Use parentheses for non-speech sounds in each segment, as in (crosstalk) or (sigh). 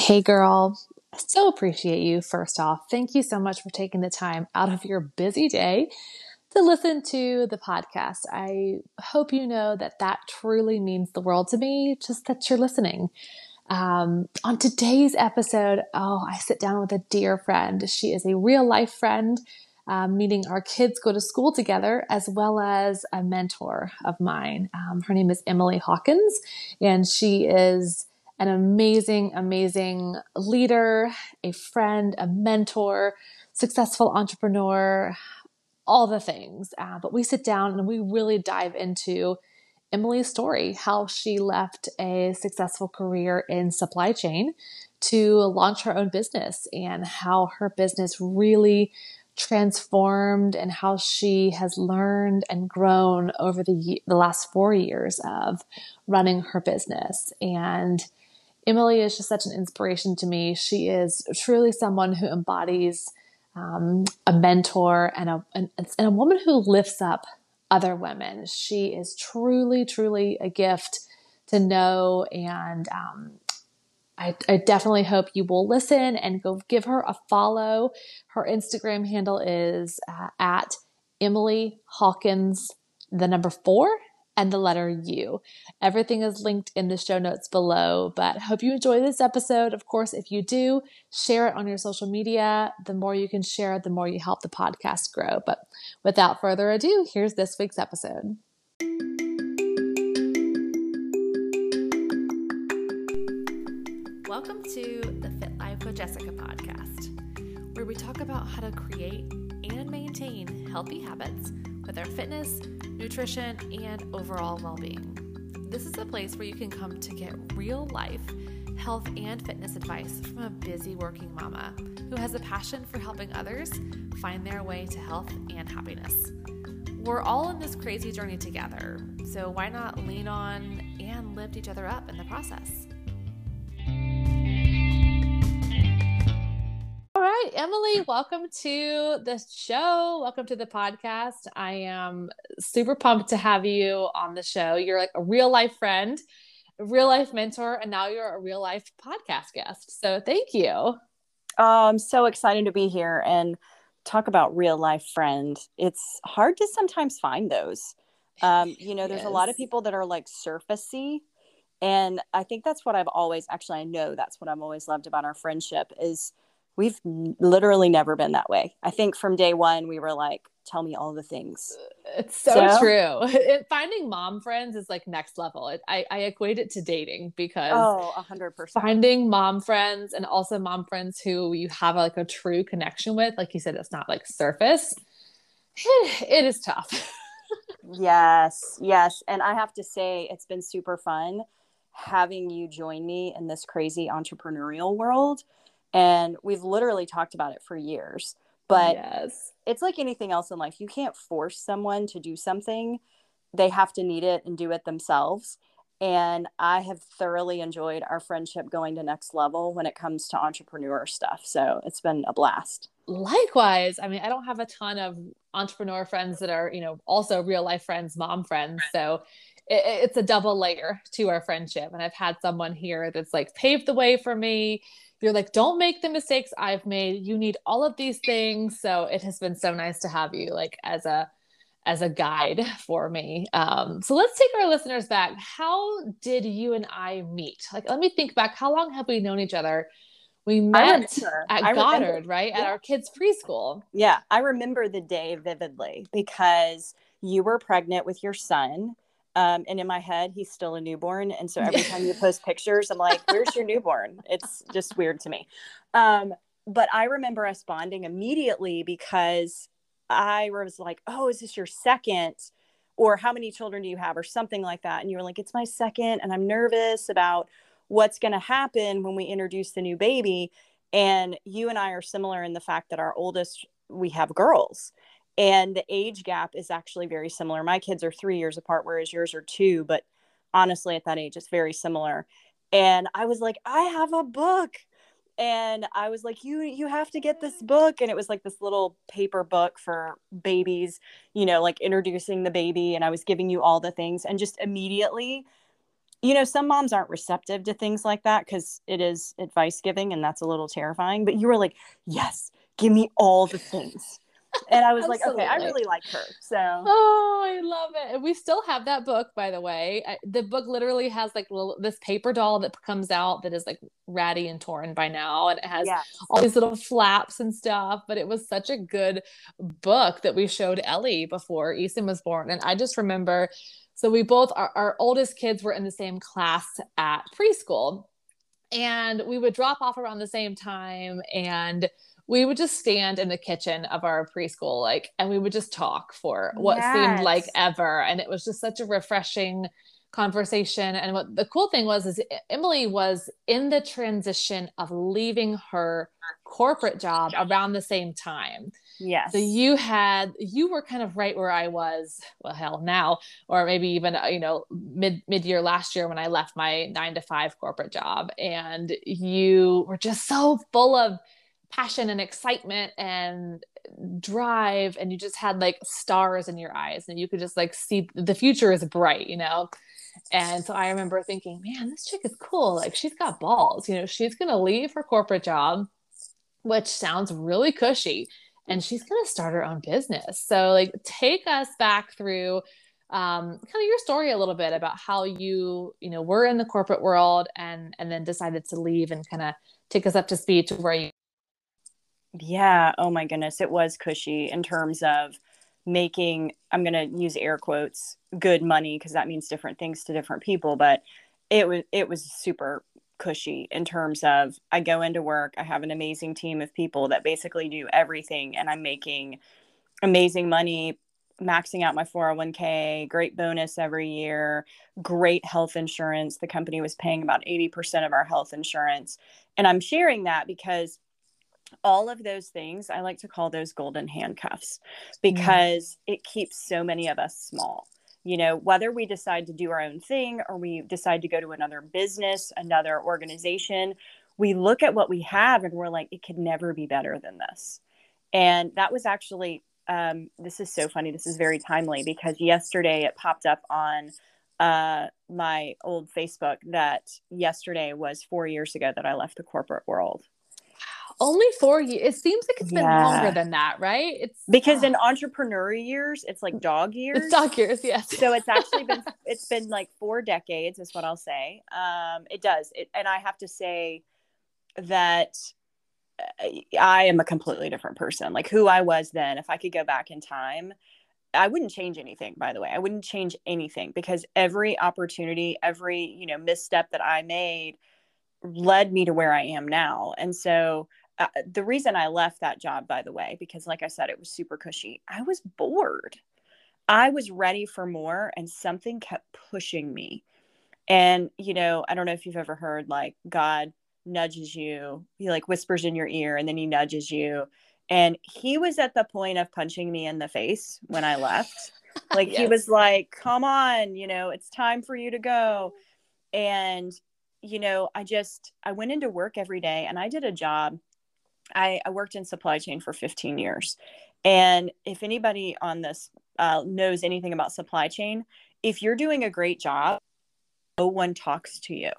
Hey, girl. So appreciate you, first off. Thank you so much for taking the time out of your busy day to listen to the podcast. I hope you know that that truly means the world to me, just that you're listening. Um, on today's episode, oh, I sit down with a dear friend. She is a real life friend, um, meaning our kids go to school together, as well as a mentor of mine. Um, her name is Emily Hawkins, and she is an amazing, amazing leader, a friend, a mentor, successful entrepreneur, all the things. Uh, but we sit down and we really dive into Emily's story, how she left a successful career in supply chain to launch her own business and how her business really transformed and how she has learned and grown over the, the last four years of running her business. And Emily is just such an inspiration to me. She is truly someone who embodies um, a mentor and a, and, and a woman who lifts up other women. She is truly, truly a gift to know. And um, I, I, definitely hope you will listen and go give her a follow. Her Instagram handle is uh, at Emily Hawkins, the number four, and the letter U. Everything is linked in the show notes below, but hope you enjoy this episode. Of course, if you do, share it on your social media. The more you can share, the more you help the podcast grow. But without further ado, here's this week's episode. Welcome to the Fit Life with Jessica podcast, where we talk about how to create and maintain healthy habits with our fitness nutrition, and overall well being. This is a place where you can come to get real life health and fitness advice from a busy working mama who has a passion for helping others find their way to health and happiness. We're all in this crazy journey together, so why not lean on and lift each other up in the process? Emily, welcome to the show. Welcome to the podcast. I am super pumped to have you on the show. You're like a real life friend, a real life mentor, and now you're a real life podcast guest. So thank you. Oh, I'm so excited to be here and talk about real life friend. It's hard to sometimes find those. (laughs) Um, you know, there's yes. a lot of people that are like surfacey and i think that's what i've always actually i know that's what i've always loved about our friendship is we've literally never been that way. I think from day one, we were like, tell me all the things. It's so, so true. (laughs) It, finding mom friends is like next level. It, I, I equate it to dating because oh, 100%. Finding mom friends and also mom friends who you have like a true connection with, like you said, it's not like surface. it, (sighs) it is tough. (laughs) yes, yes. And I have to say, it's been super fun having you join me in this crazy entrepreneurial world and we've literally talked about it for years but yes. it's like anything else in life. You can't force someone to do something. They have to need it and do it themselves. And i have thoroughly enjoyed our friendship going to next level when it comes to entrepreneur stuff. So it's been a blast. Likewise i mean i don't have a ton of entrepreneur friends that are you know also real life friends mom friends. So it, it's a double layer to our friendship and i've had someone here that's like paved the way for me you're like, don't make the mistakes I've made. You need all of these things. So it has been so nice to have you like as a as a guide for me. Um, so let's take our listeners back. How did you and I meet? Like, let me think back. How long have we known each other? We met at I Goddard, remember. right? Yeah. At our kids' preschool. Yeah. I remember the day vividly because you were pregnant with your son um, and in my head, he's still a newborn. And so (laughs) every time you post pictures, I'm like, where's your newborn? It's just weird to me. Um, but I remember us bonding immediately because I was like, oh, is this your second? Or how many children do you have? Or something like that. And you were like, it's my second. And I'm nervous about what's going to happen when we introduce the new baby. And you and I are similar in the fact that our oldest, we have girls and the age gap is actually very similar. My kids are three years apart, whereas yours are two. But honestly, at that age, it's very similar. And I was like, I have a book. And I was like, you you have to get this book. And it was like this little paper book for babies, you know, like introducing the baby. And I was giving you all the things. And just immediately you know, some moms aren't receptive to things like that because it is advice giving and that's a little terrifying. But you were like, yes, give me all the things and I was like, okay, I really like her. So, oh, I love it. And we still have that book, by the way. I, the book literally has like little, this paper doll that comes out that is like ratty and torn by now, and it has yes. all these little flaps and stuff. But it was such a good book that we showed Ellie before Easton was born, and I just remember. So we both, our, our oldest kids were in the same class at preschool, and we would drop off around the same time, and we would just stand in the kitchen of our preschool like and we would just talk for what yes. seemed like ever and it was just such a refreshing conversation and what the cool thing was is emily was in the transition of leaving her corporate job around the same time yes so you had you were kind of right where i was well hell now or maybe even uh, you know mid mid year last year when i left my 9 to 5 corporate job and you were just so full of passion and excitement and drive and you just had like stars in your eyes and you could just like see the future is bright you know? And so i remember thinking man this chick is cool like she's got balls you know she's going to leave her corporate job which sounds really cushy and she's going to start her own business. So like take us back through um, kind of your story a little bit about how you you know were in the corporate world and and then decided to leave and kind of take us up to speed to where you yeah. Oh my goodness. It was cushy in terms of making, I'm going to use air quotes, good money because that means different things to different people. But it was, it was super cushy in terms of I go into work, I have an amazing team of people that basically do everything, and I'm making amazing money, maxing out my 401k, great bonus every year, great health insurance. The company was paying about 80% of our health insurance. And I'm sharing that because all of those things i like to call those golden handcuffs because mm. it keeps so many of us small. You know whether we decide to do our own thing or we decide to go to another business another organization we look at what we have and we're like it could never be better than this. And that was actually um, this is so funny this is very timely because yesterday it popped up on uh, my old facebook that yesterday was four years ago that i left the corporate world only four years. It seems like it's been yeah. longer than that, right? It's because uh, in entrepreneur years, it's like dog years. It's dog years, yes. so it's actually been (laughs) it's been like four decades, is what I'll say. Um, it does, it, and I have to say that uh, I am a completely different person. Like who I was then, if I could go back in time, I wouldn't change anything, by the way. I wouldn't change anything because every opportunity, every, you know, misstep that I made led me to where I am now. And so uh, the reason I left that job, by the way, because like I said, it was super cushy. I was bored. I was ready for more, and something kept pushing me. And, you know, I don't know if you've ever heard like God nudges you, he like whispers in your ear, and then he nudges you. And he was at the point of punching me in the face when I left. (laughs) Like yes. he was like, come on, you know, it's time for you to go. And, you know, I just, I went into work every day and I did a job I, I worked in supply chain for 15 years. And if anybody on this uh, knows anything about supply chain, if you're doing a great job, no one talks to you.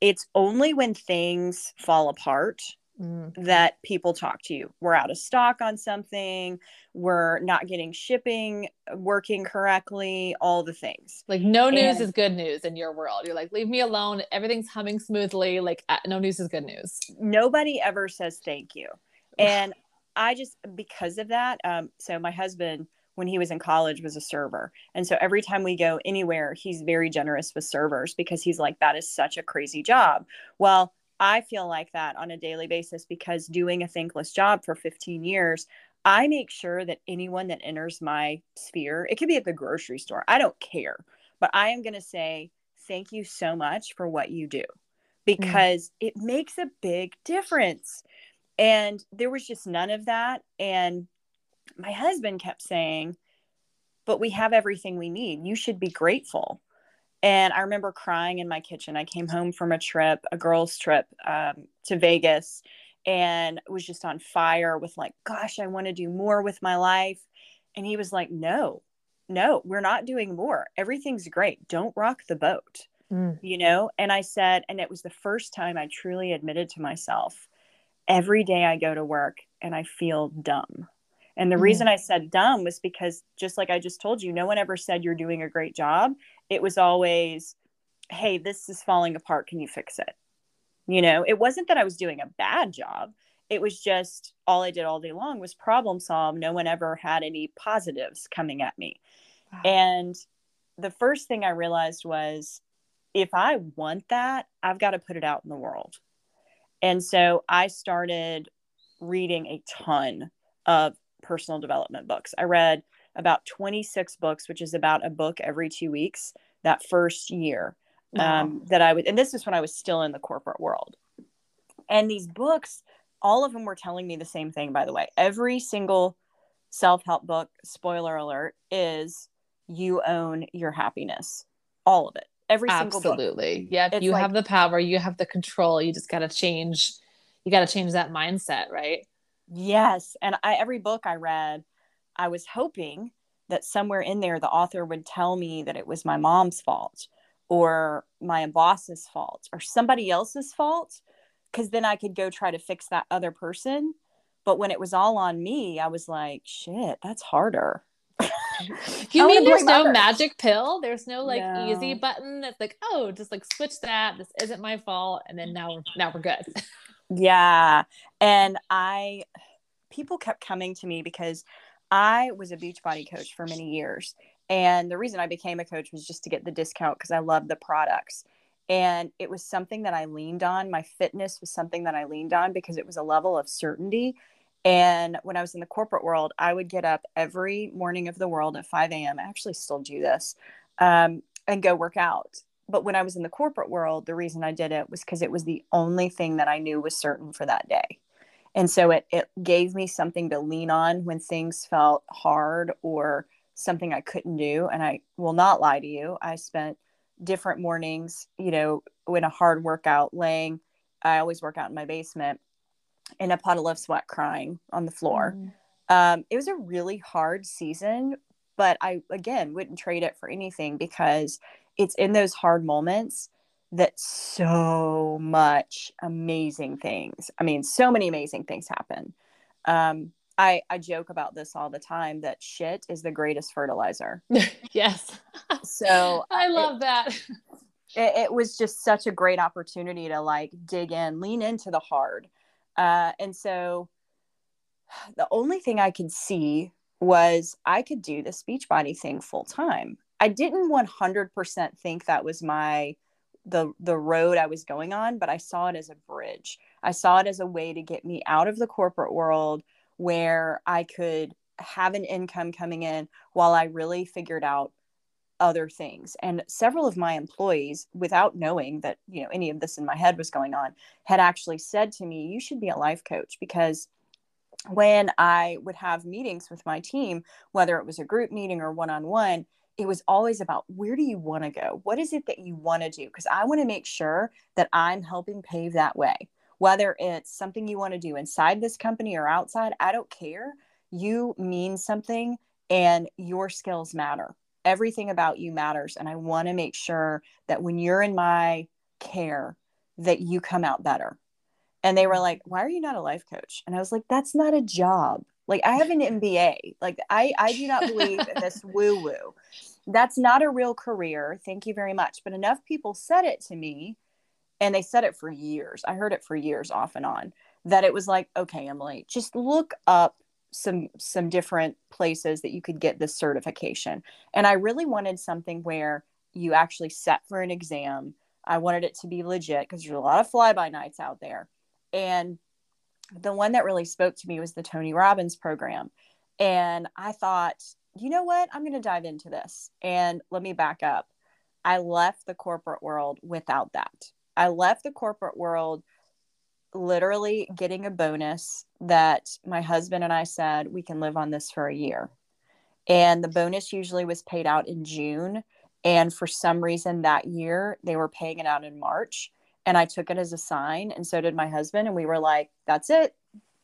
It's only when things fall apart mm. that people talk to you. We're out of stock on something, we're not getting shipping working correctly, all the things. Like no news and, is good news in your world. You're like, leave me alone. Everything's humming smoothly. Like uh, no news is good news. Nobody ever says thank you. (sighs) And I just, because of that, um, so my husband, when he was in college was a server. And so every time we go anywhere, he's very generous with servers because he's like, that is such a crazy job. Well, I feel like that on a daily basis because doing a thankless job for 15 years, I make sure that anyone that enters my sphere, it could be at the grocery store, I don't care, but I am going to say, thank you so much for what you do mm. because mm. it makes a big difference. And there was just none of that. And my husband kept saying, but we have everything we need. You should be grateful. And I remember crying in my kitchen. I came home from a trip, a girls' trip um, to Vegas, and was just on fire with, like, gosh, I want to do more with my life. And he was like, no, no, we're not doing more. Everything's great. Don't rock the boat. mm. you know? And I said, and it was the first time I truly admitted to myself, every day I go to work and I feel dumb. And the mm. reason I said dumb was because, just like I just told you, no one ever said you're doing a great job. It was always, hey, this is falling apart. Can you fix it? You know, it wasn't that I was doing a bad job. It was just all I did all day long was problem solve. No one ever had any positives coming at me. Wow. And the first thing I realized was if I want that, I've got to put it out in the world. And so I started reading a ton of personal development books. I read about 26 books, which is about a book every two weeks that first year wow. um, that I would, and this is when I was still in the corporate world. And these books, all of them were telling me the same thing, by the way. Every single self help book, spoiler alert, is you own your happiness. All of it. Every single Absolutely. Yeah. you like, have the power, you have the control. You just got to change, you got to change that mindset, right? Yes. And I, every book I read, I was hoping that somewhere in there the author would tell me that it was my mom's fault or my boss's fault or somebody else's fault because then I could go try to fix that other person. But when it was all on me, I was like, shit, that's harder. (laughs) you mean there's no magic pill? There's no like no. easy button that's like, oh, just like switch that. This isn't my fault. And then now now we're good. yeah. And I people kept coming to me because I was a Beachbody coach for many years. And the reason I became a coach was just to get the discount because I love the products. And it was something that I leaned on. My fitness was something that I leaned on because it was a level of certainty. And when I was in the corporate world, I would get up every morning of the world at 5 a.m. I actually still do this um, and go work out. But when I was in the corporate world, the reason I did it was because it was the only thing that I knew was certain for that day. And so it, it gave me something to lean on when things felt hard or something I couldn't do. And I will not lie to you. I spent different mornings, you know, in a hard workout, laying. I always work out in my basement in a puddle of sweat, crying on the floor. Mm. Um, it was a really hard season, but I, again, wouldn't trade it for anything because it's in those hard moments that so much amazing things. I mean, so many amazing things happen. Um, I, I joke about this all the time that shit is the greatest fertilizer. (laughs) yes. So (laughs) I love it, that. (laughs) It, it, was just such a great opportunity to like dig in, lean into the hard. Uh, and so (sighs) the only thing I could see was I could do the Beachbody thing full time. I didn't 100% think that was my the the road I was going on, but I saw it as a bridge. I saw it as a way to get me out of the corporate world where I could have an income coming in while I really figured out other things. And several of my employees, without knowing that, you know, any of this in my head was going on, had actually said to me, you should be a life coach because when I would have meetings with my team, whether it was a group meeting or one on one, it was always about where do you want to go? What is it that you want to do? Because I want to make sure that I'm helping pave that way whether it's something you want to do inside this company or outside, I don't care. You mean something and your skills matter. Everything about you matters. And I want to make sure that when you're in my care, that you come out better. And they were mm-hmm. like, Why are you not a life coach? And I was like, That's not a job. Like, I have an MBA. Like, I, I do not believe in this woo woo. That's not a real career. Thank you very much. But enough people said it to me and they said it for years. I heard it for years off and on that it was like, okay, Emily, just look up some some different places that you could get this certification. And I really wanted something where you actually set for an exam. I wanted it to be legit because there's a lot of fly by nights out there. And the one that really spoke to me was the Tony Robbins program. And I thought, you know what? I'm going to dive into this. And let me back up. I left the corporate world without that. I left the corporate world literally getting a bonus that my husband and I said we can live on this for a year. And the bonus usually was paid out in June. And for some reason that year, they were paying it out in March. And I took it as a sign, and so did my husband. And we were like, that's it.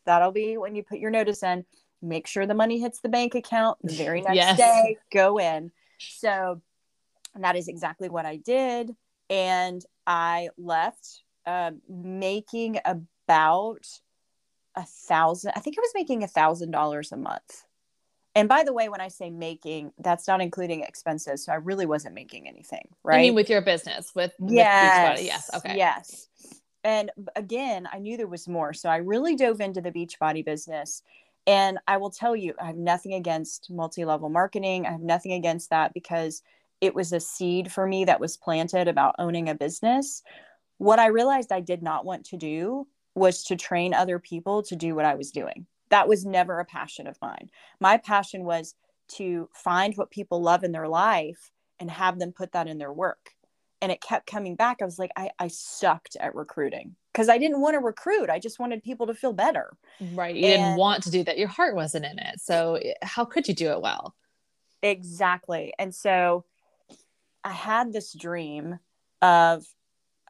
That'll be when you put your notice in. Make sure the money hits the bank account the very (laughs) next yes. day, go in. So that is exactly what I did and I left uh, making about a thousand. I think I was making a thousand dollars a month. And by the way, when I say making, that's not including expenses. So I really wasn't making anything, right? I mean, with your business, with, yes, with Yes. Okay. Yes. And again, I knew there was more. So I really dove into the Beachbody business. And I will tell you, I have nothing against multi level marketing. I have nothing against that because it was a seed for me that was planted about owning a business. What I realized I did not want to do was to train other people to do what I was doing. That was never a passion of mine. My passion was to find what people love in their life and have them put that in their work. And it kept coming back. I was like, I, I sucked at recruiting because I didn't want to recruit. I just wanted people to feel better. Right. You and, didn't want to do that. Your heart wasn't in it. So eh, how could you do it well? Exactly. And so I had this dream of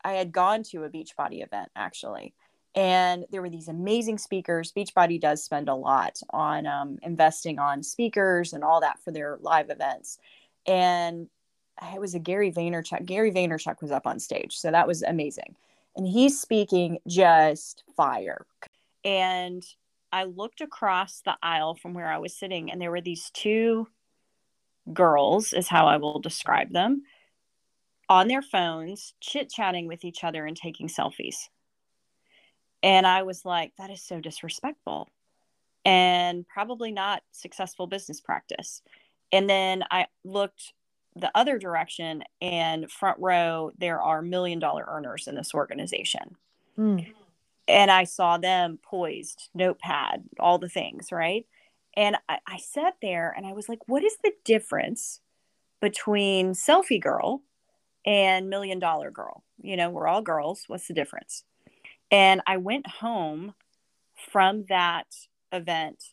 I had gone to a Beachbody event actually and there were these amazing speakers. Beachbody does spend a lot on um, investing on speakers and all that for their live events. And it was a gary vaynerchuk gary vaynerchuk was up on stage so that was amazing. And he's speaking just fire. And i looked across the aisle from where i was sitting and there were these two girls is how i will describe them on their phones chit chatting with each other and taking selfies and I was like, that is so disrespectful and probably not successful business practice. And then I looked the other direction and front row, there are million dollar earners in this organization. Mm. And I saw them poised, notepad, all the things, right? And I, I sat there and I was like, what is the difference between selfie girl and million dollar girl? You know, we're all girls. What's the difference? And I went home from that event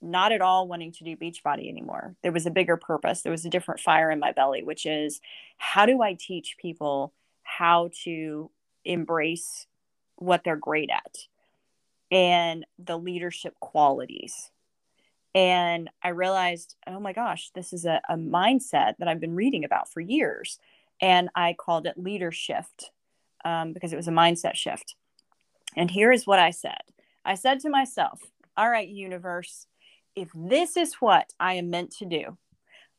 not at all wanting to do Beachbody anymore. There was a bigger purpose. There was a different fire in my belly, which is how do I teach people how to embrace what they're great at and the leadership qualities. And I realized, oh my gosh, this is a, a mindset that I've been reading about for years. And I called it leadership um, because it was a mindset shift. And here is what I said I said to myself, All right, universe, if this is what I am meant to do,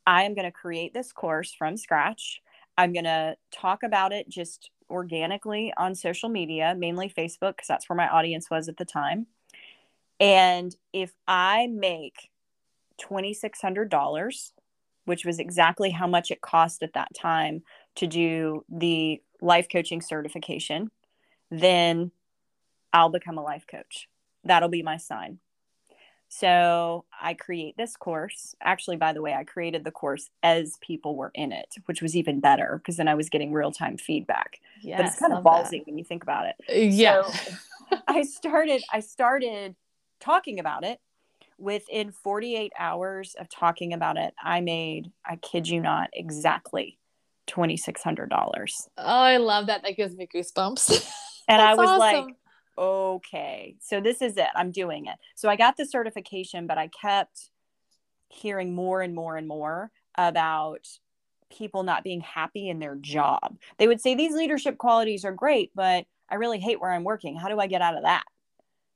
I am going to create this course from scratch. I'm going to talk about it just organically on social media, mainly Facebook, because that's where my audience was at the time. And if I make $2,600, which was exactly how much it cost at that time to do the life coaching certification, then I'll become a life coach. That'll be my sign. So I create this course. Actually, by the way, I created the course as people were in it, which was even better because then I was getting real time feedback. Yes, but it's kind of ballsy that. when you think about it. Uh, yeah. So (laughs) I started I started talking about it. Within 48 hours of talking about it, I made, I kid you not, exactly $2,600. Oh, I love that. That gives me goosebumps. (laughs) And I was awesome. like, okay, so this is it. I'm doing it. So I got the certification, but I kept hearing more and more and more about people not being happy in their job. They would say these leadership qualities are great, but I really hate where I'm working. How do I get out of that?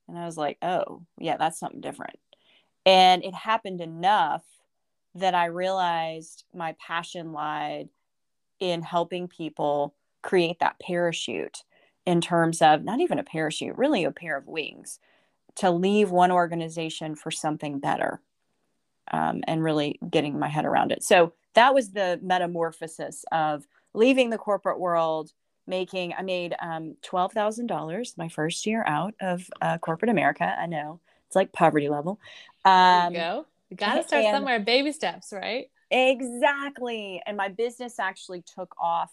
And I was like, oh, yeah, that's something different. And it happened enough that I realized my passion lied in helping people create that parachute in terms of not even a parachute, really a pair of wings to leave one organization for something better um, and really getting my head around it. So that was the metamorphosis of leaving the corporate world, making, I made um, $12,000 my first year out of uh, corporate America. I know it's like poverty level. Um, there you go. You got to start somewhere, baby steps, right? Exactly. And my business actually took off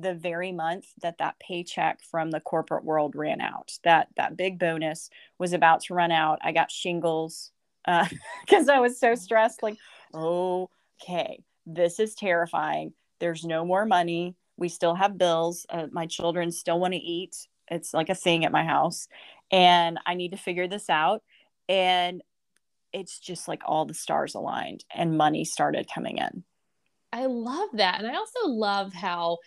the very month that that paycheck from the corporate world ran out. That that big bonus was about to run out. I got shingles because uh, (laughs) I was so stressed. Like, okay, this is terrifying. There's no more money. We still have bills. Uh, my children still want to eat. It's like a thing at my house, and I need to figure this out. And it's just like all the stars aligned, and money started coming in. I love that, and I also love how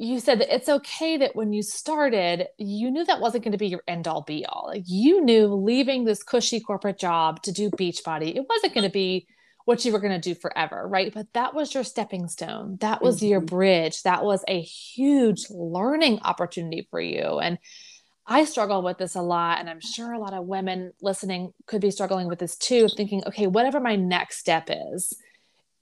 you said that it's okay that when you started, you knew that wasn't going to be your end all be all. Like you knew leaving this cushy corporate job to do Beachbody, it wasn't going to be what you were going to do forever, right? But that was your stepping stone. That was mm-hmm. your bridge. That was a huge learning opportunity for you. And I struggle with this a lot. And I'm sure a lot of women listening could be struggling with this too, thinking, okay, whatever my next step is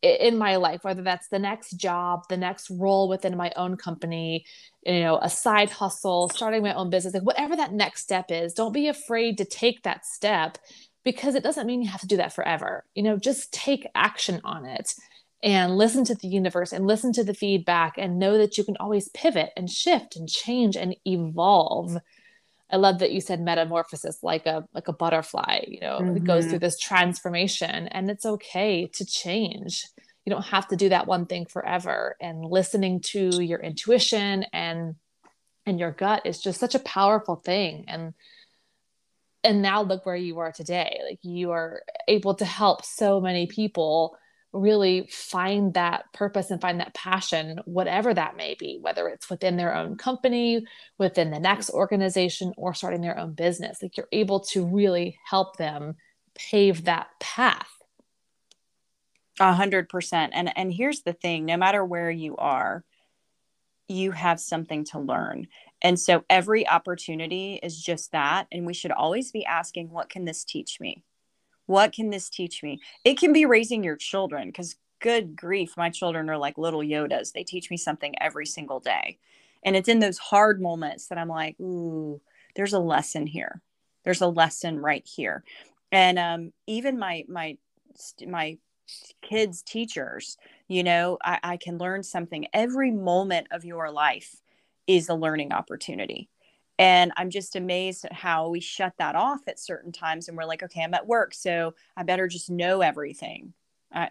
in my life, whether that's the next job, the next role within my own company, you know, a side hustle, starting my own business, like whatever that next step is, don't be afraid to take that step because it doesn't mean you have to do that forever. You know, just take action on it and listen to the universe and listen to the feedback and know that you can always pivot and shift and change and evolve. I love that you said metamorphosis like a like a butterfly, you know, mm-hmm. it goes through mm-hmm. this transformation and it's okay to change. You don't have to do that one thing forever and listening to your intuition and and your gut is just such a powerful thing and and now look where you are today like you are able to help so many people really find that purpose and find that passion whatever that may be whether it's within their own company within the next organization or starting their own business like you're able to really help them pave that path a hundred percent and and here's the thing no matter where you are you have something to learn and so every opportunity is just that. And we should always be asking, what can this teach me? What can this teach me? It can be raising your children because good grief, my children are like little Yodas. They teach me something every single day. And it's in those hard moments that I'm like, ooh, there's a lesson here. There's a lesson right here. And um, even my my my kids teachers you know I, I can learn something every moment of your life is a learning opportunity. And I'm just amazed at how we shut that off at certain times. And we're like, okay, I'm at work, so I better just know everything. I,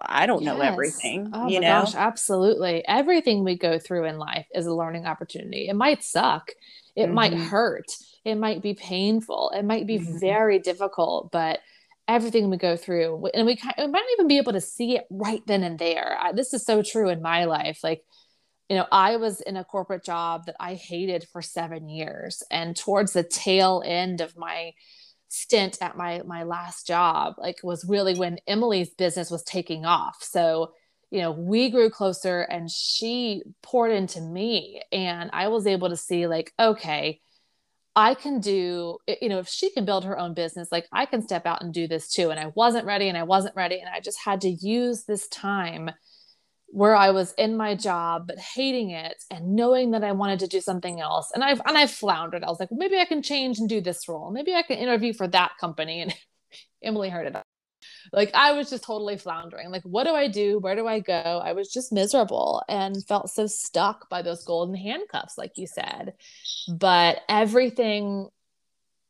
I don't yes. know everything. Oh you my know? gosh, absolutely. Everything we go through in life is a learning opportunity. It might suck. It mm-hmm. might hurt. It might be painful. It might be mm-hmm. very difficult, but everything we go through, and we, we might not even be able to see it right then and there. I, this is so true in my life. Like you know, I was in a corporate job that I hated for seven years. And towards the tail end of my stint at my my last job, like was really when Emily's business was taking off. So, you know, we grew closer and she poured into me. And I was able to see, like, okay, I can do, you know, if she can build her own business, like I can step out and do this too. And I wasn't ready and I wasn't ready. And I just had to use this time where I was in my job but hating it and knowing that I wanted to do something else. And I've and I floundered. I was like, maybe I can change and do this role. Maybe I can interview for that company. And (laughs) Emily heard it. Like I was just totally floundering. Like, what do I do? Where do I go? I was just miserable and felt so stuck by those golden handcuffs, like you said. But everything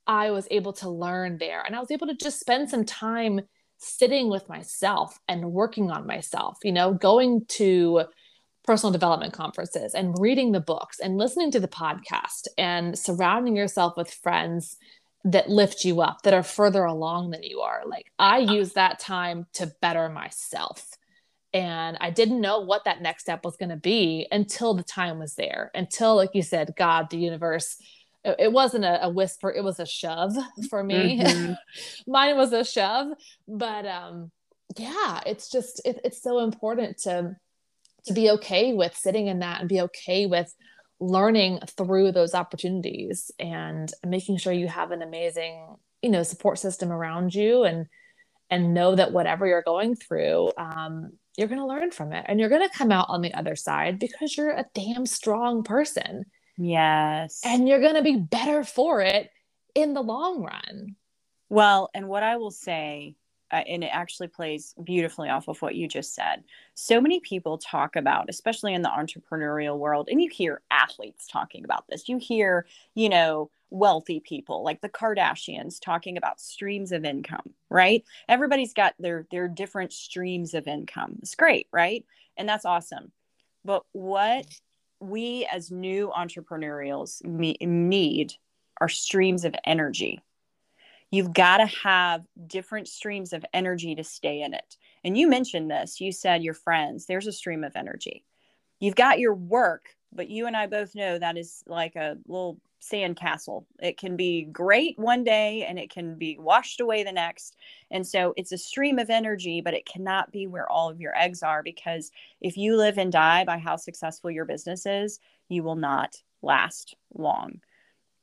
I was able to learn there, and I was able to just spend some time sitting with myself and working on myself, you know, going to personal development conferences and reading the books and listening to the podcast and surrounding yourself with friends that lift you up that are further along than you are. Like I use that time to better myself. And I didn't know what that next step was going to be until the time was there, until, like you said, God, the universe, it wasn't a, a, whisper it was a shove for me mm-hmm. (laughs) mine was a shove but um yeah it's just it, it's so important to to be okay with sitting in that and be okay with learning through those opportunities and making sure you have an amazing you know support system around you and and know that whatever you're going through um, you're going to learn from it and you're going to come out on the other side because you're a damn strong person Yes. And you're going to be better for it in the long run. Well, and what I will say, uh, and it actually plays beautifully off of what you just said. So many people talk about, especially in the entrepreneurial world, and you hear athletes talking about this. You hear, you know, wealthy people like the Kardashians talking about streams of income, right? Everybody's got their their different streams of income. It's great, right? And that's awesome. But what we as new entrepreneurials need are streams of energy. You've got to have different streams of energy to stay in it. And you mentioned this. You said your friends, there's a stream of energy. You've got your work, but you and I both know that is like a little sand castle. It can be great one day and it can be washed away the next. And so it's a stream of energy, but it cannot be where all of your eggs are because if you live and die by how successful your business is, you will not last long.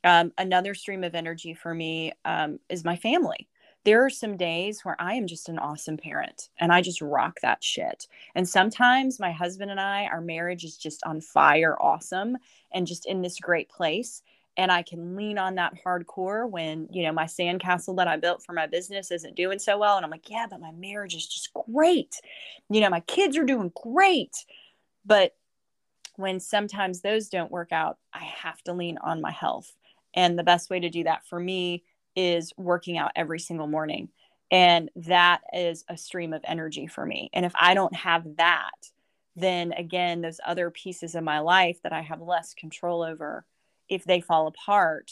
Um, another stream of energy for me um, is my family there are some days where I am just an awesome parent and I just rock that shit. And sometimes my husband and I, our marriage is just on fire, awesome, and just in this great place. And I can lean on that hardcore when, you know, my sandcastle that I built for my business isn't doing so well. And I'm like, yeah, but my marriage is just great. You know, my kids are doing great. But when sometimes those don't work out, I have to lean on my health. And the best way to do that for me is working out every single morning. And that is a stream of energy for me. And if I don't have that, then again, those other pieces of my life that I have less control over, if they fall apart,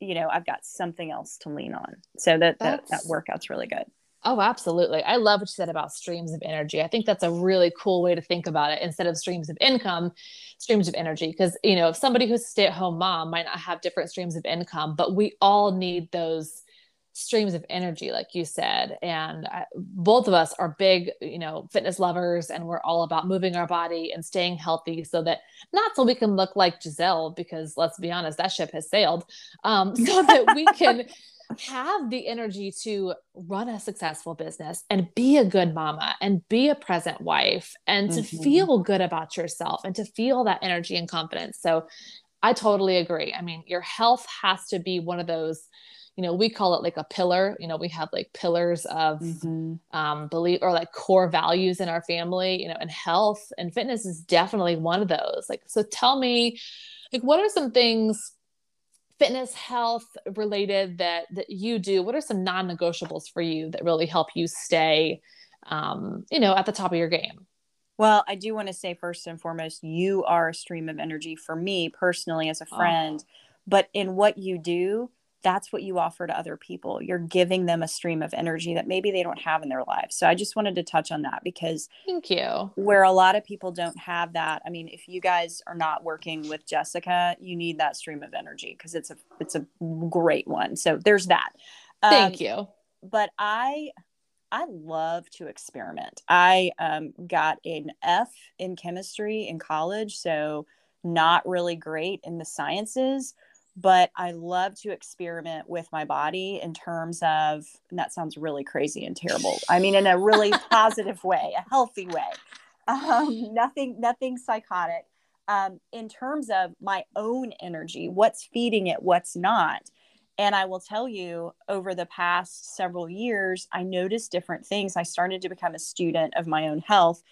you know, I've got something else to lean on. So that, that, that workout's really good. Oh, absolutely. I love what you said about streams of energy. I think that's a really cool way to think about it instead of streams of income, streams of energy. Because, you know, if somebody who's a stay at home mom might not have different streams of income, but we all need those streams of energy, like you said. And I, both of us are big, you know, fitness lovers, and we're all about moving our body and staying healthy so that not so we can look like Gisele, because let's be honest, that ship has sailed, um, so (laughs) that we can have the energy to run a successful business and be a good mama and be a present wife and to mm-hmm. feel good about yourself and to feel that energy and confidence. So I totally agree. I mean, your health has to be one of those you know we call it like a pillar you know we have like pillars of mm-hmm. um belief or like core values in our family you know and health and fitness is definitely one of those like so tell me like what are some things fitness health related that that you do what are some non-negotiables for you that really help you stay um, you know at the top of your game well i do want to say first and foremost you are a stream of energy for me personally as a friend oh. but in what you do that's what you offer to other people. You're giving them a stream of energy that maybe they don't have in their lives. So I just wanted to touch on that because thank you. Where a lot of people don't have that. I mean, if you guys are not working with Jessica, you need that stream of energy because it's a it's a great one. So there's that. Um, thank you. But I I love to experiment. I um, got an F in chemistry in college, so not really great in the sciences but I love to experiment with my body in terms of, and that sounds really crazy and terrible. I mean, in a really (laughs) positive way, a healthy way. Um, nothing, nothing psychotic. Um, in terms of my own energy, what's feeding it, what's not. And I will tell you, over the past several years, I noticed different things. I started to become a student of my own health.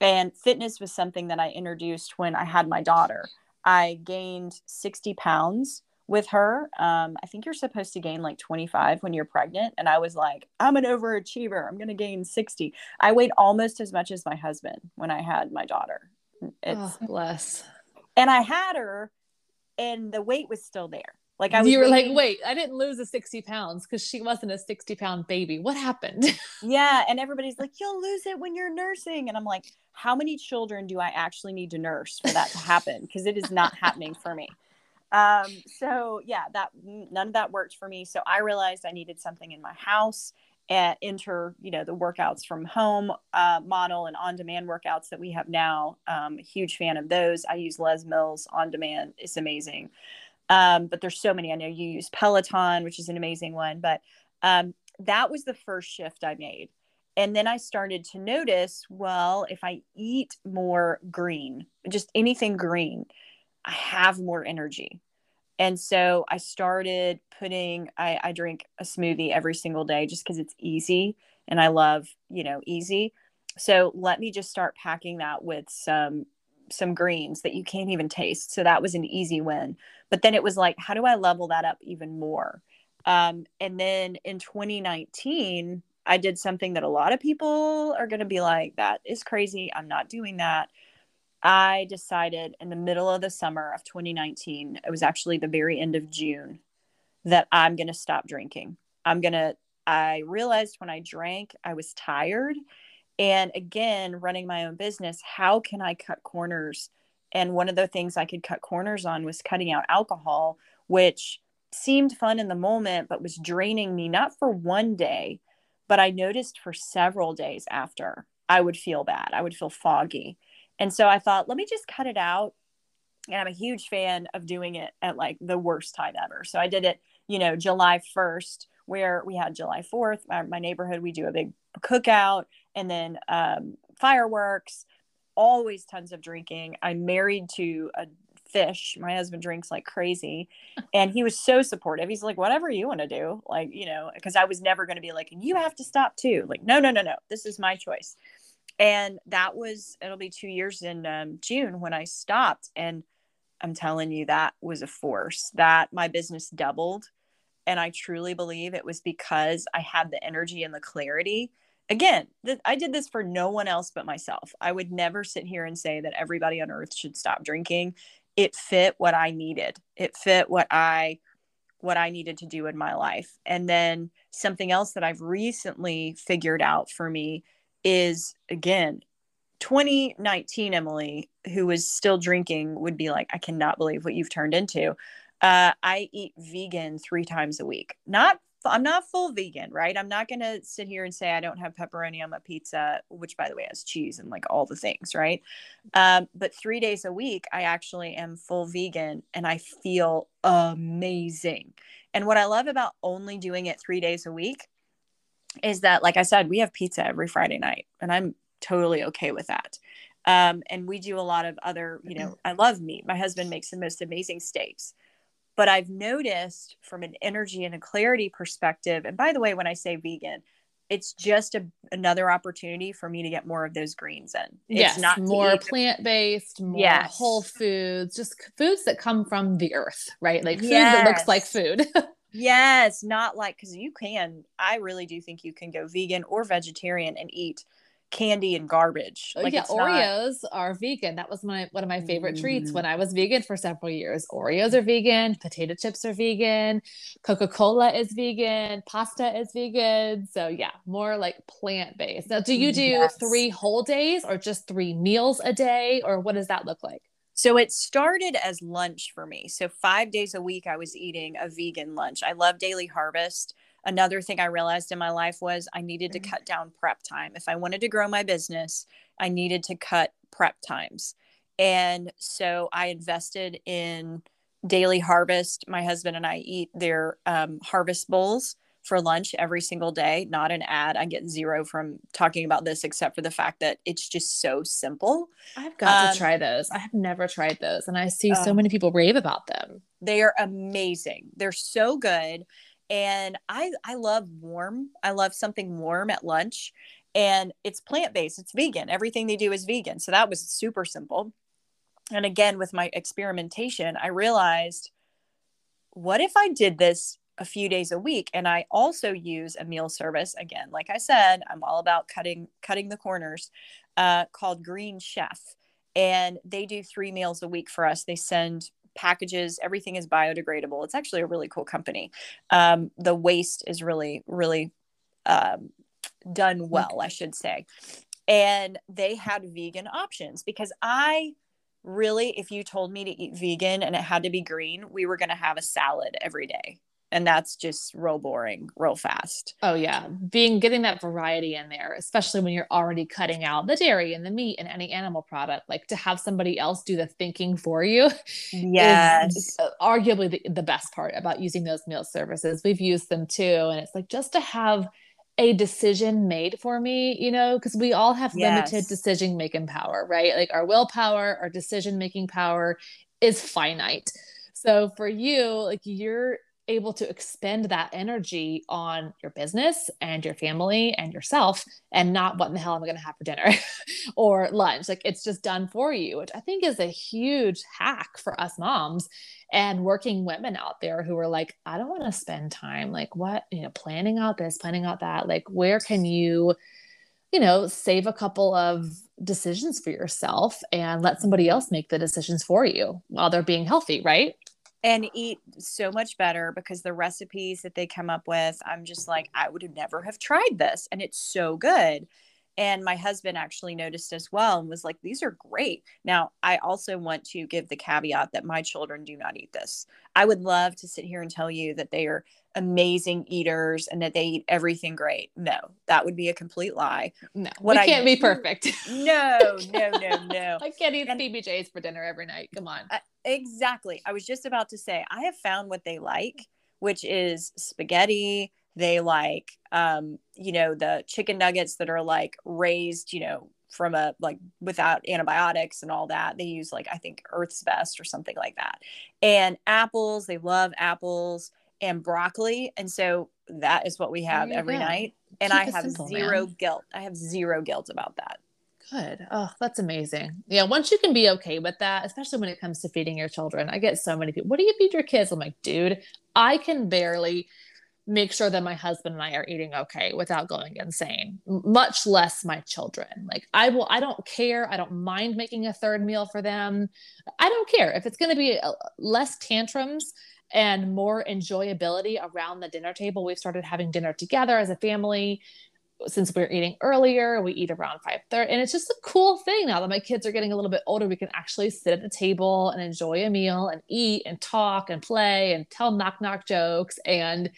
And fitness was something that I introduced when I had my daughter. I gained 60 pounds with her. Um, I think you're supposed to gain like 25 when you're pregnant. And I was like, I'm an overachiever. I'm going to gain 60. I weighed almost as much as my husband when I had my daughter. It's oh, bless. And I had her, and the weight was still there. Like I was you were waiting. like, wait, I didn't lose a 60 pounds because she wasn't a 60 pound baby. What happened? (laughs) yeah. And everybody's like, you'll lose it when you're nursing. And I'm like, how many children do I actually need to nurse for that to happen? Because it is not happening for me. Um, so yeah, that none of that worked for me. So I realized I needed something in my house and enter, you know, the workouts from home uh, model and on-demand workouts that we have now. Um, huge fan of those. I use Les Mills on demand. It's amazing. Um, but there's so many. I know you use Peloton, which is an amazing one, but um, that was the first shift I made. And then I started to notice, well, if I eat more green, just anything green, I have more energy. And so I started putting, I, I drink a smoothie every single day just because it's easy and I love, you know, easy. So let me just start packing that with some some greens that you can't even taste. So that was an easy win. But then it was like, how do I level that up even more? Um, and then in 2019, I did something that a lot of people are going to be like, that is crazy. I'm not doing that. I decided in the middle of the summer of 2019, it was actually the very end of June, that I'm going to stop drinking. I'm going to, I realized when I drank, I was tired and again, running my own business, how can I cut corners And one of the things I could cut corners on was cutting out alcohol, which seemed fun in the moment, but was draining me, not for one day, but I noticed for several days after I would feel bad. I would feel foggy. And so I thought, let me just cut it out. And I'm a huge fan of doing it at like the worst time ever. So I did it, you know, July 1st, where we had July 4th. My, my neighborhood, we do a big cookout and then um, fireworks, always tons of drinking. I'm married to a fish. My husband drinks like crazy. (laughs) And he was so supportive. He's like, whatever you want to do. Like, you know, because I was never going to be like, and you have to stop too. Like, no, no, no, no. This is my choice. And that was, it'll be two years in um, June when I stopped. And I'm telling you, that was a force that my business doubled. And I truly believe it was because I had the energy and the clarity again, th- I did this for no one else but myself. I would never sit here and say that everybody on earth should stop drinking it fit what I needed. It fit what I what I needed to do in my life. And then something else that I've recently figured out for me is again 2019 Emily who was still drinking would be like I cannot believe what you've turned into. Uh, I eat vegan 3 times a week. Not I'm not full vegan, right? I'm not going to sit here and say I don't have pepperoni on my pizza, which by the way has cheese and like all the things, right? Um, but three days a week, I actually am full vegan and I feel amazing. And what I love about only doing it three days a week is that, like I said, we have pizza every Friday night, and I'm totally okay with that. Um, and we do a lot of other, you know, I love meat. My husband makes the most amazing steaks. But I've noticed from an energy and a clarity perspective, and by the way, when I say vegan, it's just a, another opportunity for me to get more of those greens in. It's yes, not more plant based, more yes. whole foods, just foods that come from the earth, right? Like food yes. that looks like food. (laughs) yes, not like because you can. I really do think you can go vegan or vegetarian and eat candy and garbage. Oh, like yeah, Oreos not... are vegan. That was my one of my favorite mm. treats when I was vegan for several years. Oreos are vegan, potato chips are vegan, Coca-Cola is vegan, pasta is vegan. So yeah, more like plant-based. Now, do you do yes. 3 whole days or just 3 meals a day or what does that look like? So it started as lunch for me. So 5 days a week I was eating a vegan lunch. I love Daily Harvest another thing I realized in my life was I needed to mm-hmm. cut down prep time. If I wanted to grow my business, I needed to cut prep times. And so I invested in Daily Harvest. My husband and I eat their um, harvest bowls for lunch every single day. Not an ad. I get zero from talking about this, except for the fact that it's just so simple. I've got um, to try those. I have never tried those, and I see so many people rave about them. They are amazing. They're so good and I I love warm. I love something warm at lunch and it's plant-based. It's vegan. Everything they do is vegan. So that was super simple. And again with my experimentation, I realized what if I did this a few days a week and I also use a meal service again. Like I said, I'm all about cutting cutting the corners uh, called Green Chef and they do 3 meals a week for us. They send packages everything is biodegradable. It's actually a really cool company. Um, the waste is really really um, done well i should say. And they had vegan options because i really if you told me to eat vegan and it had to be green we were going to have a salad every day and that's just real boring real fast oh yeah being getting that variety in there especially when you're already cutting out the dairy and the meat and any animal product like to have somebody else do the thinking for you yes arguably the, the best part about using those meal services we've used them too and it's like just to have a decision made for me, you know, because we all have yes. limited decision making power, right? Like our willpower, our decision making power is finite. So for you, like you're able to expend that energy on your business and your family and yourself and not what in the hell am I going to have for dinner (laughs) or lunch. Like it's just done for you, which I think is a huge hack for us moms and working women out there who are like, I don't want to spend time like what, you know, planning out this, planning out that. Like, where can you, you know, save a couple of decisions for yourself and let somebody else make the decisions for you while they're being healthy, right? And eat so much better because the recipes that they come up with, I'm just like, I would have never have tried this. And it's so good. And my husband actually noticed as well and was like, these are great. Now, I also want to give the caveat that my children do not eat this. I would love to sit here and tell you that they are amazing eaters and that they eat everything great. No, that would be a complete lie. No, what we can't I, be perfect. (laughs) No, no, no, no. I can't eat and, PBJs for dinner every night. Come on. Uh, exactly. I was just about to say, I have found what they like, which is spaghetti. They like, um, you know, the chicken nuggets that are like raised, you know, from a like without antibiotics and all that. They use like I think Earth's Best or something like that. And apples, they love apples and broccoli. And so that is what we have every go. night. And Keep I have simple, zero man. guilt. I have zero guilt about that. Good. Oh, that's amazing. Yeah. Once you can be okay with that, especially when it comes to feeding your children, I get so many people, what do you feed your kids? I'm like, dude, I can barely make sure that my husband and I are eating okay without going insane, much less my children. Like I will, I don't care. I don't mind making a third meal for them. I don't care if it's going to be uh, less tantrums and more enjoyability around the dinner table. We've started having dinner together as a family since we're eating earlier. We eat around 5:30 and it's just a cool thing now that my kids are getting a little bit older. We can actually sit at the table and enjoy a meal and eat and talk and play and tell knock knock jokes and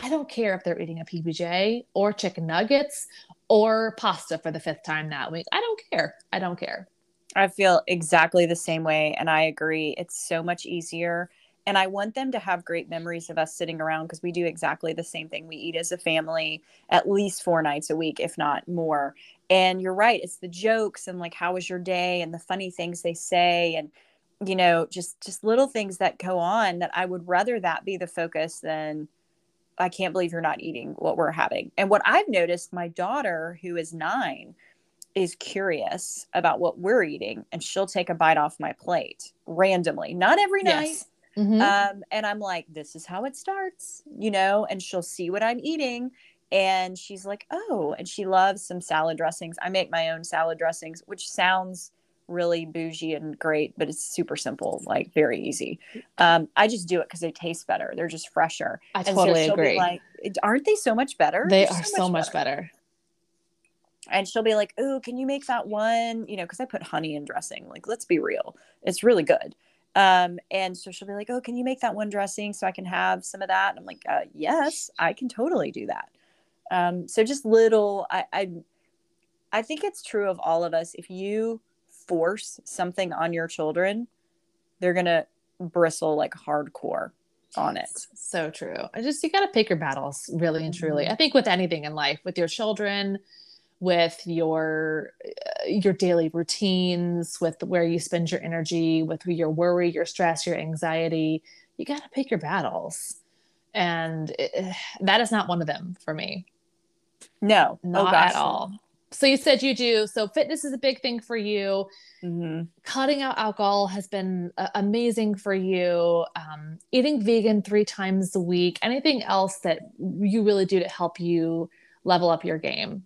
I don't care if they're eating a PBJ or chicken nuggets or pasta for the fifth time that week. I don't care. I don't care. I feel exactly the same way and I agree. It's so much easier and I want them to have great memories of us sitting around because we do exactly the same thing. We eat as a family at least four nights a week, if not more. And you're right, it's the jokes and like how was your day and the funny things they say and you know, just just little things that go on that I would rather that be the focus than I can't believe you're not eating what we're having. And what I've noticed, my daughter, who is nine, is curious about what we're eating and she'll take a bite off my plate randomly, not every night. Mm-hmm. Um, and I'm like, this is how it starts, you know, and she'll see what I'm eating. And she's like, oh, and she loves some salad dressings. I make my own salad dressings, which sounds really bougie and great, but it's super simple, like very easy. Um, I just do it because they taste better. They're just fresher. I totally so agree. like, aren't they so much better? They They're are so, so much, much better. better. And she'll be like, oh, can you make that one? You know, because I put honey in dressing. Like, let's be real, it's really good. Um, and so she'll be like, "Oh, can you make that one dressing so I can have some of that?" And I'm like, uh, "Yes, I can totally do that." Um, so just little, I, I, I think it's true of all of us. If you force something on your children, they're gonna bristle like hardcore on it. So true. I just you got to pick your battles really and truly. Mm-hmm. I think with anything in life, with your children, with your uh, your daily routines with where you spend your energy with your worry your stress your anxiety you got to pick your battles. And it, that is not one of them for me. No. Oh, not oh, at all. So you said you do. So fitness is a big thing for you. Mm-hmm. cutting out alcohol has been uh, amazing for you. Um, eating vegan three times a week. Anything else that you really do to help you level up your game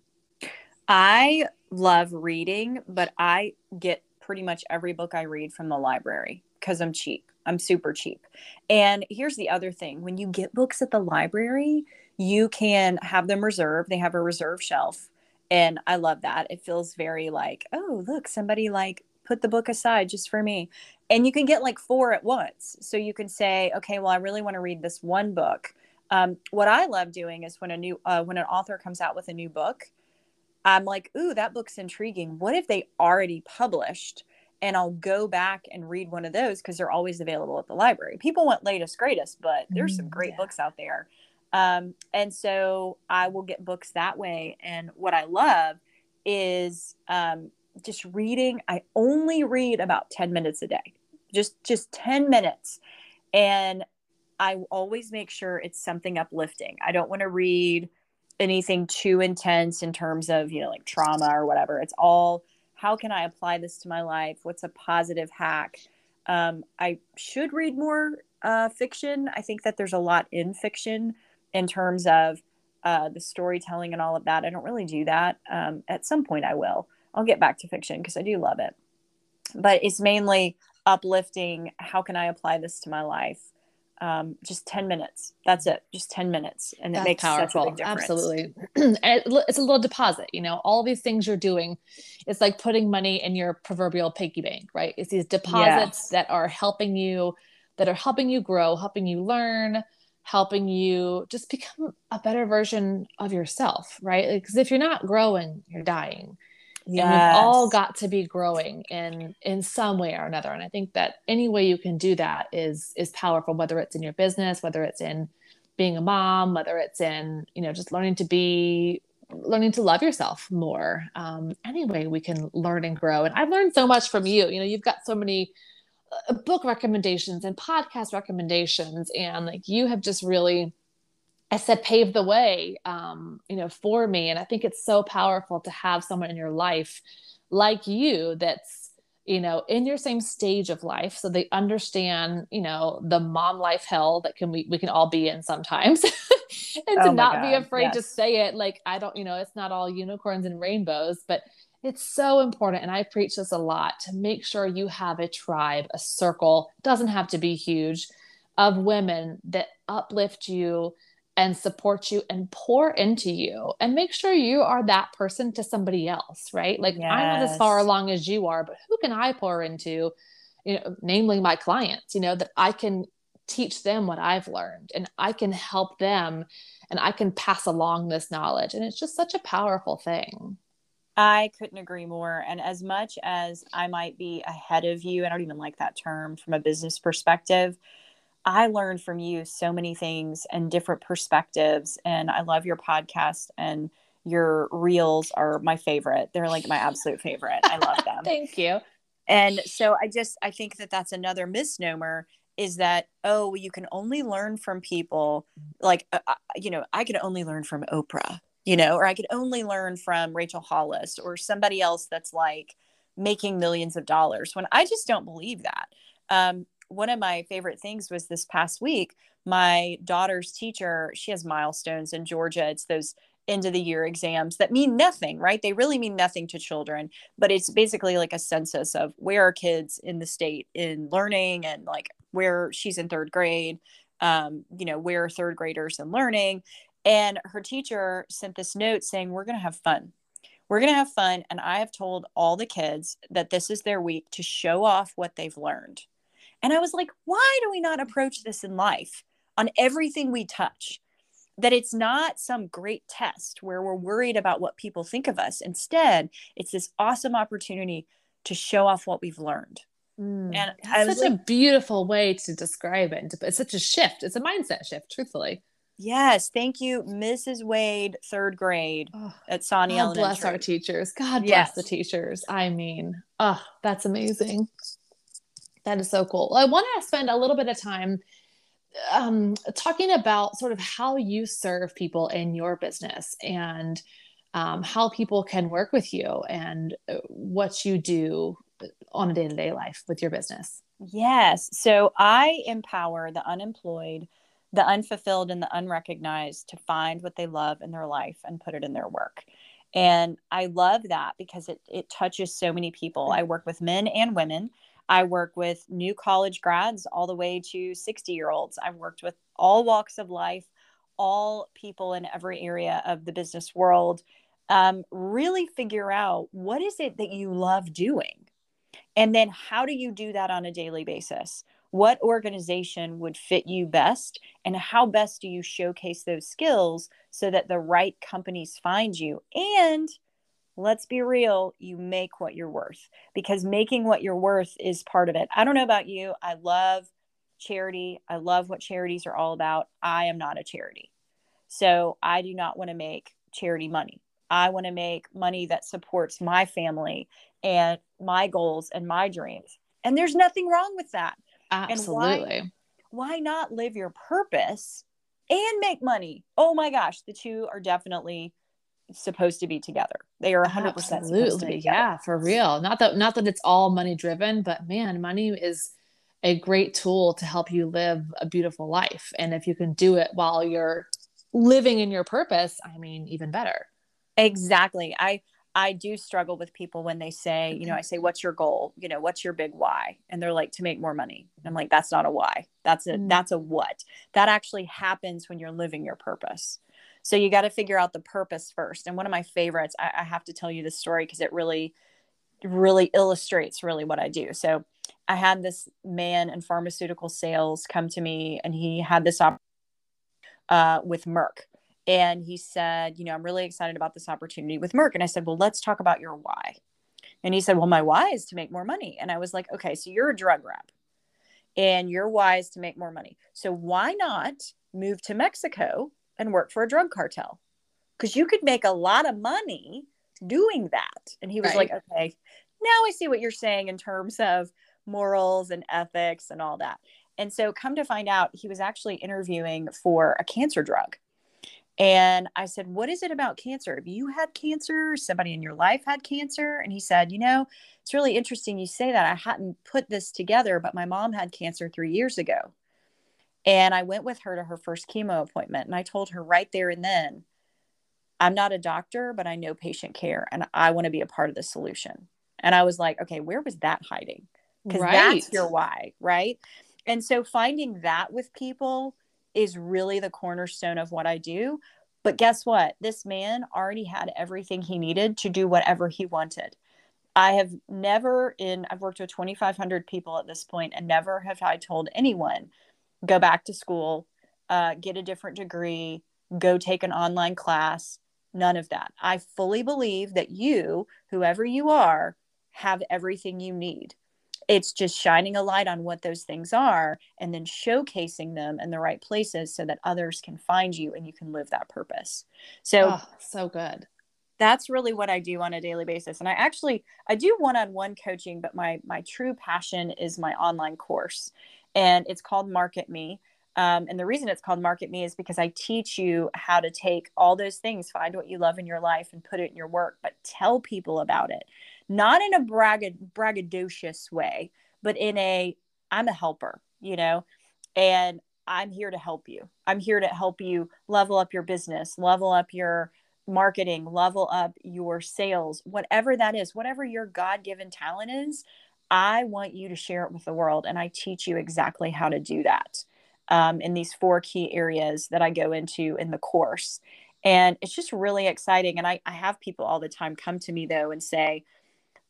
I love reading, but I get pretty much every book I read from the library because I'm cheap. I'm super cheap. And here's the other thing when you get books at the library, you can have them reserved. They have a reserve shelf. And I love that. It feels very like, oh, look, somebody like put the book aside just for me. And you can get like four at once. So you can say, okay, well, I really want to read this one book. Um, what I love doing is when a new uh, when an author comes out with a new book, I'm like, ooh, that book's intriguing. What if they already published? And I'll go back and read one of those because they're always available at the library. People want latest, greatest, but there's some mm, great yeah. books out there. Um, and so I will get books that way. And what I love is um, just reading. I only read about 10 minutes a day, just just 10 minutes. And I always make sure it's something uplifting. I don't want to read anything too intense in terms of you know like trauma or whatever. It's all how can i apply this to my life? What's a positive hack? Um, i should read more uh, fiction. I think that there's a lot in fiction in terms of uh, the storytelling and all of that. I don't really do that. Um, at some point i will. I'll get back to fiction because i do love it. But it's mainly uplifting how can i apply this to my life um, just 10 minutes. That's it. Just 10 minutes. And it makes powerful. such a big difference. Absolutely. (clears throat) it's a little deposit, you know, all these things you're doing. It's like putting money in your proverbial piggy bank, right? It's these deposits Yes. that are helping you, that are helping you grow, helping you learn, helping you just become a better version of yourself, right? Because if you're not growing, you're dying. And we've all got to be growing in in some way or another. And I think that any way you can do that is is powerful, whether it's in your business, whether it's in being a mom, whether it's in, you know, just learning to be learning to love yourself more. Um, any way we can learn and grow. And I've learned so much from you. You know, you've got so many uh, book recommendations and podcast recommendations, and like you have just really I said pave the way, um, you know, for me. And I think it's so powerful to have someone in your life like you that's, you know, in your same stage of life. So they understand, you know, the mom life hell that can we we can all be in sometimes. (laughs) and Oh to not be God, afraid to say it. Like, I don't, you know, it's not all unicorns and rainbows, but it's so important. And I preach this a lot to make sure you have a tribe, a circle, doesn't have to be huge, of women that uplift you and support you and pour into you and make sure you are that person to somebody else, right? Like I'm not as far along as you are, but who can I pour into, you know, namely my clients, you know, that I can teach them what I've learned and I can help them and I can pass along this knowledge. And it's just such a powerful thing. I couldn't agree more. And as much as I might be ahead of you, I don't even like that term from a business perspective. I learned from you so many things and different perspectives. And I love your podcast and your reels are my favorite. They're like my absolute favorite. I love (laughs) them. Thank you. And so I just I think that that's another misnomer is that oh you can only learn from people like uh, uh, you know I can only learn from Oprah you know or I could only learn from Rachel Hollis or somebody else that's like making millions of dollars when I just don't believe that. Um, one of my favorite things was this past week my daughter's teacher she has milestones in Georgia. It's those end of the year exams that mean nothing right? They really mean nothing to children but it's basically like a census of where are kids in the state in learning and like where she's in third grade um, you know where third graders in learning. And her teacher sent this note saying we're going to have fun. We're going to have fun. And i have told all the kids that this is their week to show off what they've learned and i was like why do we not approach this in life on everything we touch that it's not some great test where we're worried about what people think of us. Instead, it's this awesome opportunity to show off what we've learned. Mm, And I that's such like- a beautiful way to describe it. It's such a shift. It's a mindset shift, truthfully. Yes, thank you, Mrs. Wade, third grade Oh, at Sawnee God bless our teachers. God bless Yes. the teachers. I mean, oh, that's amazing. That is so cool. I want to spend a little bit of time um, talking about sort of how you serve people in your business and um, how people can work with you and uh, what you do on a day to day life with your business. Yes. So I empower the unemployed, the unfulfilled, and the unrecognized to find what they love in their life and put it in their work. And I love that because it, it touches so many people. I work with men and women. I work with new college grads all the way to 60 year olds. I've worked with all walks of life, all people in every area of the business world. Um, really figure out what is it that you love doing? And then how do you do that on a daily basis? What organization would fit you best? And how best do you showcase those skills so that the right companies find you? And let's be real, you make what you're worth because making what you're worth is part of it. I don't know about you. I love charity. I love what charities are all about. I am not a charity. So I do not want to make charity money. I want to make money that supports my family and my goals and my dreams. And there's nothing wrong with that. Absolutely. Why not live your purpose and make money? Oh my gosh, the two are definitely supposed to be together. They are 100% supposed to be Absolutely. Yeah, for real. Not that not that it's all money driven, but man, money is a great tool to help you live a beautiful life. And if you can do it while you're living in your purpose, I mean, even better. Exactly. I I do struggle with people when they say, you know, I say, what's your goal? You know, what's your big why? And they're like, to make more money. And I'm like, that's not a why. That's a, mm. that's a what. That actually happens when you're living your purpose. So you got to figure out the purpose first. And one of my favorites, I, I have to tell you this story because it really, really illustrates really what I do. So I had this man in pharmaceutical sales come to me and he had this op- uh, with Merck and he said, You know, I'm really excited about this opportunity with Merck. And I said, Well, let's talk about your why. And he said, Well, my why is to make more money. And I was like, Okay, so you're a drug rep and your why is to make more money. So why not move to Mexico and work for a drug cartel? Because you could make a lot of money doing that. And he was right. like, Okay, now I see what you're saying in terms of morals and ethics and all that. And so, come to find out, he was actually interviewing for a cancer drug. And I said, What is it about cancer? Have you had cancer? Somebody in your life had cancer? And he said, You know, it's really interesting you say that. I hadn't put this together, but my mom had cancer three years ago. And I went with her to her first chemo appointment. And I told her right there and then, I'm not a doctor, but I know patient care and I want to be a part of the solution. And I was like, okay, where was that hiding? Because right. that's your why, right? And so finding that with people is really the cornerstone of what I do. But guess what? This man already had everything he needed to do whatever he wanted. I have never in I've worked with 2500 people at this point and never have I told anyone go back to school, uh, get a different degree, go take an online class, none of that. I fully believe that you, whoever you are, have everything you need. It's just shining a light on what those things are and then showcasing them in the right places so that others can find you and you can live that purpose. So oh, so good. that's really what i do on a daily basis. And i actually i do one-on-one coaching but my my true passion is my online course and it's called market me um, and the reason it's called Market Me is because I teach you how to take all those things, find what you love in your life and put it in your work, but tell people about it not in a bragg- braggadocious way, but in a I'm a helper, you know, and I'm here to help you. I'm here to help you level up your business, level up your marketing, level up your sales, whatever that is, whatever your God given talent is. I want you to share it with the world. And I teach you exactly how to do that um, in these four key areas that I go into in the course. And it's just really exciting. And I, I have people all the time come to me, though, and say,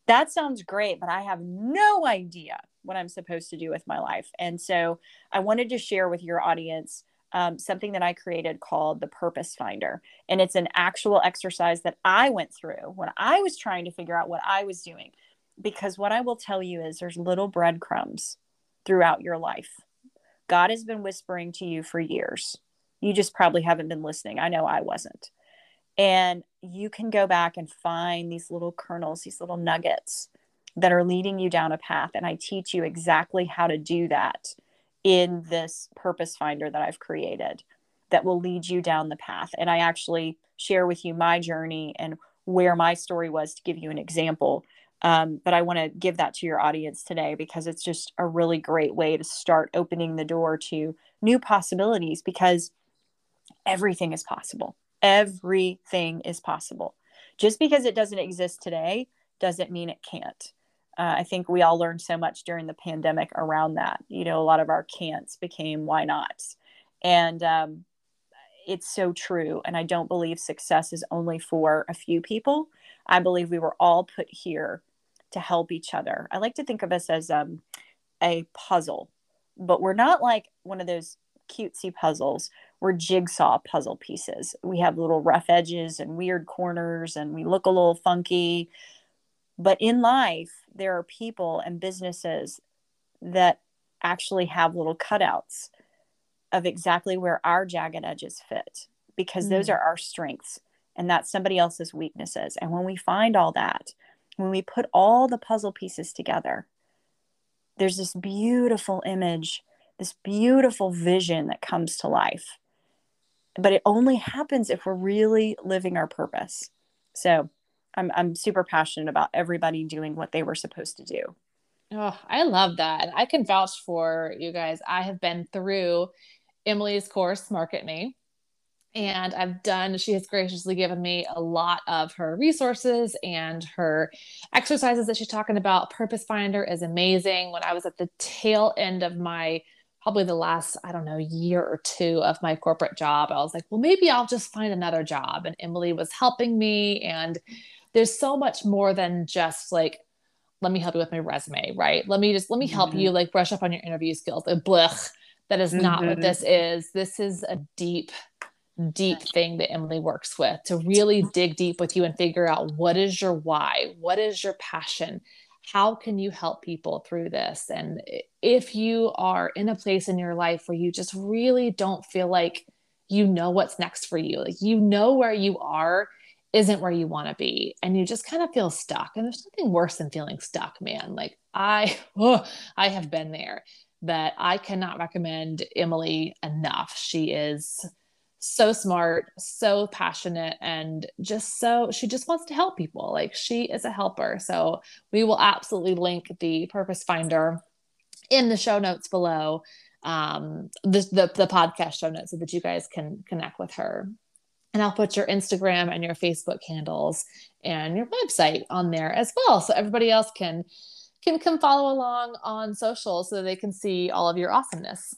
that sounds great, but I have no idea what I'm supposed to do with my life. And so I wanted to share with your audience um, something that I created called the Purpose Finder. And it's an actual exercise that I went through when I was trying to figure out what I was doing. Because what I will tell you is there's little breadcrumbs throughout your life. God has been whispering to you for years. You just probably haven't been listening. I know I wasn't. And you can go back and find these little kernels, these little nuggets that are leading you down a path. And I teach you exactly how to do that in this purpose finder that I've created that will lead you down the path. And I actually share with you my journey and where my story was to give you an example. Um, but I want to give that to your audience today because it's just a really great way to start opening the door to new possibilities because everything is possible everything is possible. Just because it doesn't exist today doesn't mean it can't. Uh, I think we all learned so much during the pandemic around that. You know, a lot of our can'ts became why nots. And um, it's so true. And I don't believe success is only for a few people. I believe we were all put here to help each other. I like to think of us as um, a puzzle, but we're not like one of those cutesy puzzles we're jigsaw puzzle pieces. We have little rough edges and weird corners, and we look a little funky. But in life, there are people and businesses that actually have little cutouts of exactly where our jagged edges fit because mm. those are our strengths and that's somebody else's weaknesses. And when we find all that, when we put all the puzzle pieces together, there's this beautiful image, this beautiful vision that comes to life but it only happens if we're really living our purpose. So I'm, I'm super passionate about everybody doing what they were supposed to do. Oh, I love that. I can vouch for you guys. I have been through Emily's course, Market Me. And I've done, she has graciously given me a lot of her resources and her exercises that she's talking about. Purpose Finder is amazing. When I was at the tail end of my, probably the last, I don't know, year or two of my corporate job, I was like, well, maybe I'll just find another job. And Emily was helping me. And there's so much more than just like, let me help you with my resume, right? Let me just, let me help mm-hmm. you like brush up on your interview skills. Like, blech, that is not mm-hmm. what this is. This is a deep, deep thing that Emily works with to really dig deep with you and figure out what is your why? What is your passion? How can you help people through this? And if you are in a place in your life where you just really don't feel like you know what's next for you, like you know where you are isn't where you want to be and you just kind of feel stuck and there's nothing worse than feeling stuck man like i (laughs) oh, i have been there but i cannot recommend emily enough she is so smart, so passionate, and just so she just wants to help people. Like she is a helper. So we will absolutely link the Purpose Finder in the show notes below, um, the, the, the podcast show notes so that you guys can connect with her. And I'll put your Instagram and your Facebook handles and your website on there as well, so everybody else can can come follow along on social so they can see all of your awesomeness.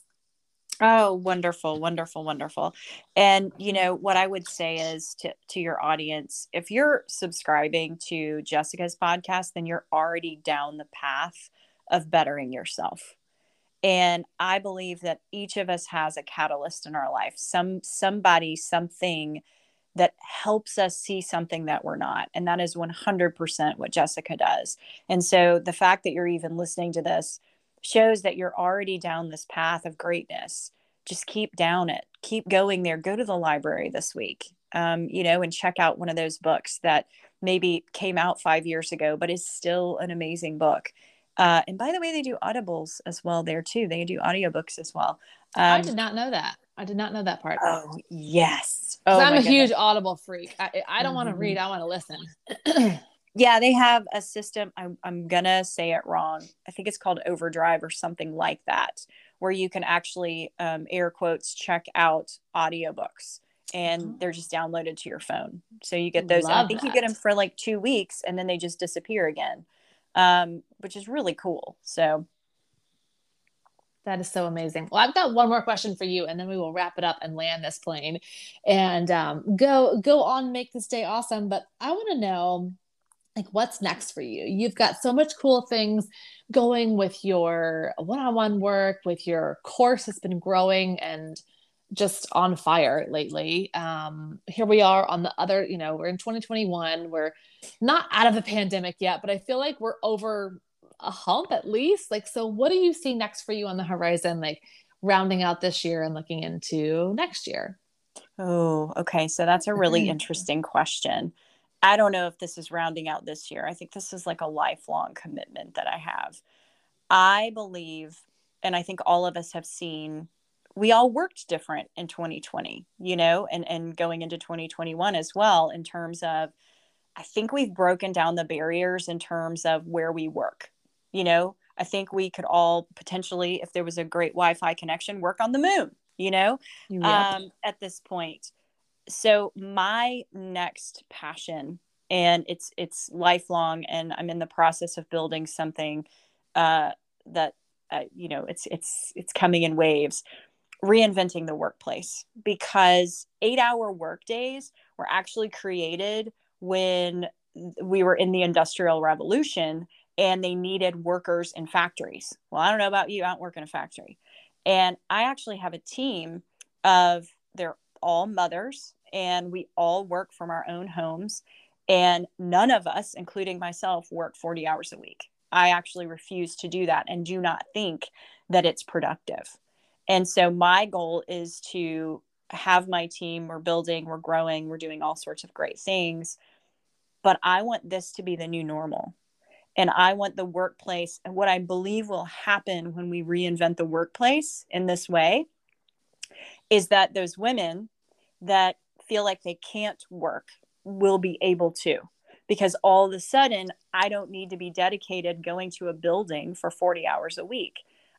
Oh, wonderful, wonderful, wonderful. And you know what I would say is to to your audience, if you're subscribing to Jessica's podcast, then you're already down the path of bettering yourself. And I believe that each of us has a catalyst in our life, some somebody, something that helps us see something that we're not. And that is 100% what Jessica does. And so the fact that you're even listening to this shows that you're already down this path of greatness. Just keep down it. Keep going there. Go to the library this week, um, you know, and check out one of those books that maybe came out five years ago, but is still an amazing book. Uh, and by the way, they do audibles as well there too. They do audiobooks as well. Um, I did not know that. I did not know that part. Oh yes. Oh, I'm a goodness. huge Audible freak. I, I don't mm-hmm. want to read. I want to listen. (clears throat) yeah, they have a system. I'm, I'm gonna say it wrong. I think it's called Overdrive or something like that, where you can actually um, air quotes check out audiobooks and oh. they're just downloaded to your phone. So you get those. I think that. you get them for like two weeks and then they just disappear again, um, which is really cool. So that is so amazing. Well, I've got one more question for you, and then we will wrap it up and land this plane, and um, go go on, make this day awesome. But I want to know like what's next for you? You've got so much cool things going with your one-on-one work with your course has been growing and just on fire lately. Um here we are on the other you know we're in 2021 we're not out of the pandemic yet but i feel like we're over a hump at least. Like so what do you see next for you on the horizon like rounding out this year and looking into next year? Oh okay. So that's a really (clears throat) interesting question I don't know if this is rounding out this year. I think this is like a lifelong commitment that I have. I believe, and I think all of us have seen, we all worked different in 2020, you know, and, and going into 2021 as well, in terms of, I think we've broken down the barriers in terms of where we work. You know, I think we could all potentially, if there was a great Wi Fi connection, work on the moon, you know, yep. um, at this point so my next passion and it's it's lifelong and i'm in the process of building something uh, that uh, you know it's it's it's coming in waves reinventing the workplace. Because eight hour work days were actually created when we were in the industrial revolution and they needed workers in factories. Well i don't know about you i don't work in a factory. And i actually have a team of they're all mothers and we all work from our own homes. And none of us, including myself, work 40 hours a week. I actually refuse to do that and do not think that it's productive. And so my goal is to have my team, we're building, we're growing, we're doing all sorts of great things. But I want this to be the new normal. And I want the workplace, and what I believe will happen when we reinvent the workplace in this way is that those women that feel like they can't work will be able to because all of a sudden I don't need to be dedicated going to a building for 40 hours a week.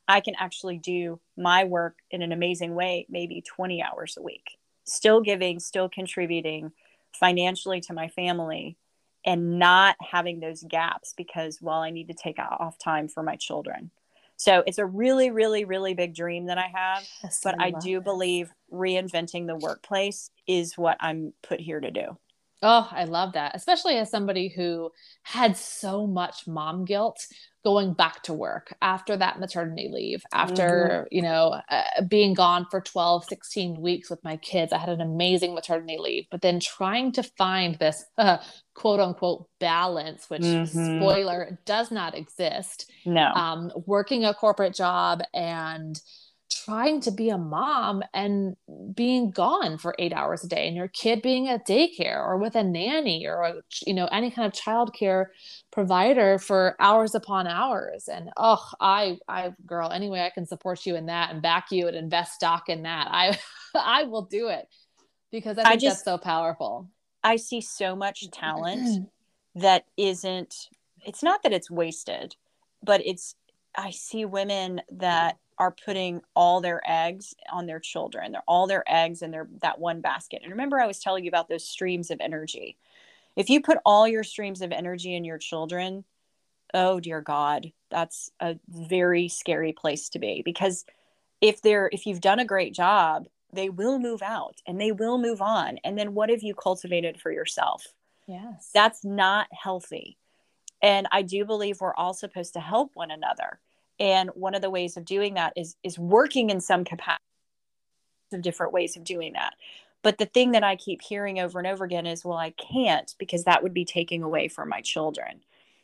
I can actually do my work in an amazing way, maybe 20 hours a week. still giving, still contributing financially to my family and not having those gaps because well I need to take off time for my children. So it's a really, really, really big dream that I have. Yes, but I, I do it. believe reinventing the workplace is what I'm put here to do. Oh, I love that. Especially as somebody who had so much mom guilt going back to work after that maternity leave, after, mm-hmm. you know, uh, being gone for 12, 16 weeks with my kids. I had an amazing maternity leave, but then trying to find this uh, quote unquote balance, which mm-hmm. spoiler does not exist. No. Um, working a corporate job and trying to be a mom and being gone for eight hours a day and your kid being at daycare or with a nanny or a, you know any kind of childcare provider for hours upon hours. And oh i i girl anyway i can support you in that and back you and invest stock in that. I (laughs) i will do it because i think I just, that's so powerful. I see so much talent (clears throat) that isn't it's not that it's wasted but it's i see women that are putting all their eggs on their children. They're all their eggs in their that one basket. And remember I was telling you about those streams of energy. If you put all your streams of energy in your children, oh dear god, that's a very scary place to be because if they're if you've done a great job, they will move out and they will move on. And then what have you cultivated for yourself? Yes. That's not healthy. And I do believe we're all supposed to help one another and one of the ways of doing that is is working in some capacity of different ways of doing that. But the thing that i keep hearing over and over again is well i can't because that would be taking away from my children.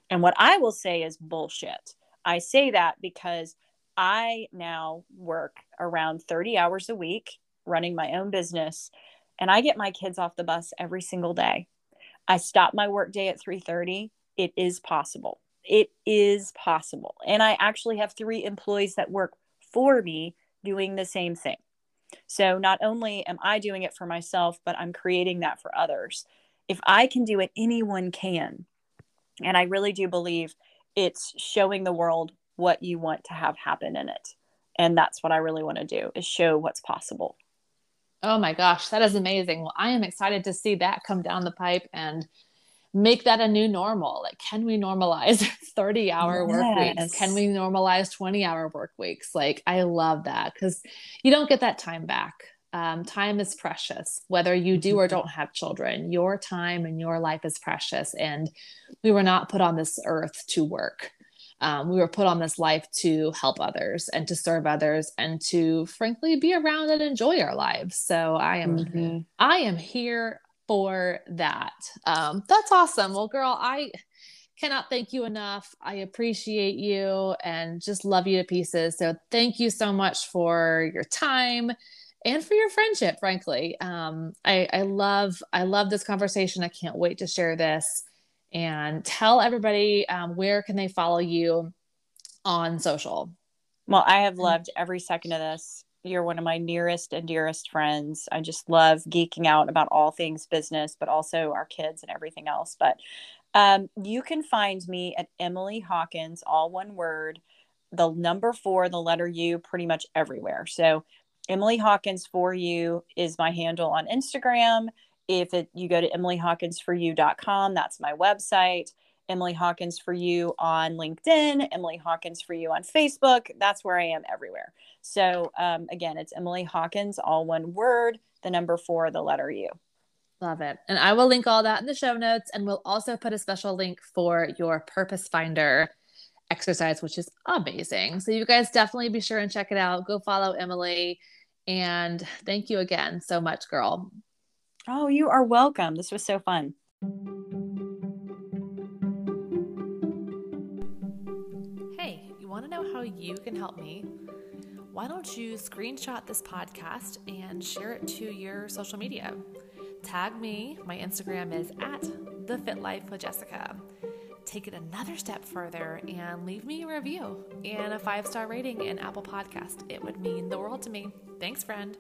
And what i will say is bullshit. I say that because i now work around 30 hours a week running my own business and i get my kids off the bus every single day. I stop my work day at 3.30 it is possible it is possible. And I actually have three employees that work for me doing the same thing. So not only am I doing it for myself, but I'm creating that for others. If I can do it, anyone can. And I really do believe it's showing the world what you want to have happen in it. And that's what I really want to do is show what's possible. Oh my gosh, that is amazing. Well, I am excited to see that come down the pipe and make that a new normal. Like, can we normalize (laughs) 30 hour yes. work weeks? Can we normalize 20 hour work weeks? Like, I love that because you don't get that time back. Um, time is precious, whether you do or mm-hmm. don't have children. Your time and your life is precious. And we were not put on this earth to work. Um, we were put on this life to help others and to serve others and to frankly be around and enjoy our lives so i am mm-hmm. i am here for that. Um, that's awesome. Well, girl, I cannot thank you enough. I appreciate you and just love you to pieces. So thank you so much for your time and for your friendship, frankly. Um, I, I love, I love this conversation. I can't wait to share this and tell everybody um, where can they follow you on social. Well, I have loved every second of this. You're one of my nearest and dearest friends. I just love geeking out about all things business, but also our kids and everything else. But um, you can find me at Emily Hawkins, all one word, the number four, the letter U, pretty much everywhere. So Emily Hawkins for you is my handle on Instagram. If it, you go to emilyhawkinsforyou.com, that's my website. Emily Hawkins for you on LinkedIn, Emily Hawkins for you on Facebook. That's where I am everywhere. So um, again, it's Emily Hawkins, all one word, the number four, the letter U. Love it. And I will link all that in the show notes. And we'll also put a special link for your Purpose Finder exercise, which is amazing. So you guys definitely be sure and check it out. Go follow Emily. And thank you again so much, girl. Oh, you are welcome. This was so fun. Know how you can help me, why don't you screenshot this podcast and share it to your social media? Tag me. My Instagram is at the Fit Life with Jessica. Take it another step further and leave me a review and a five star rating in Apple Podcast. It would mean the world to me. Thanks, friend.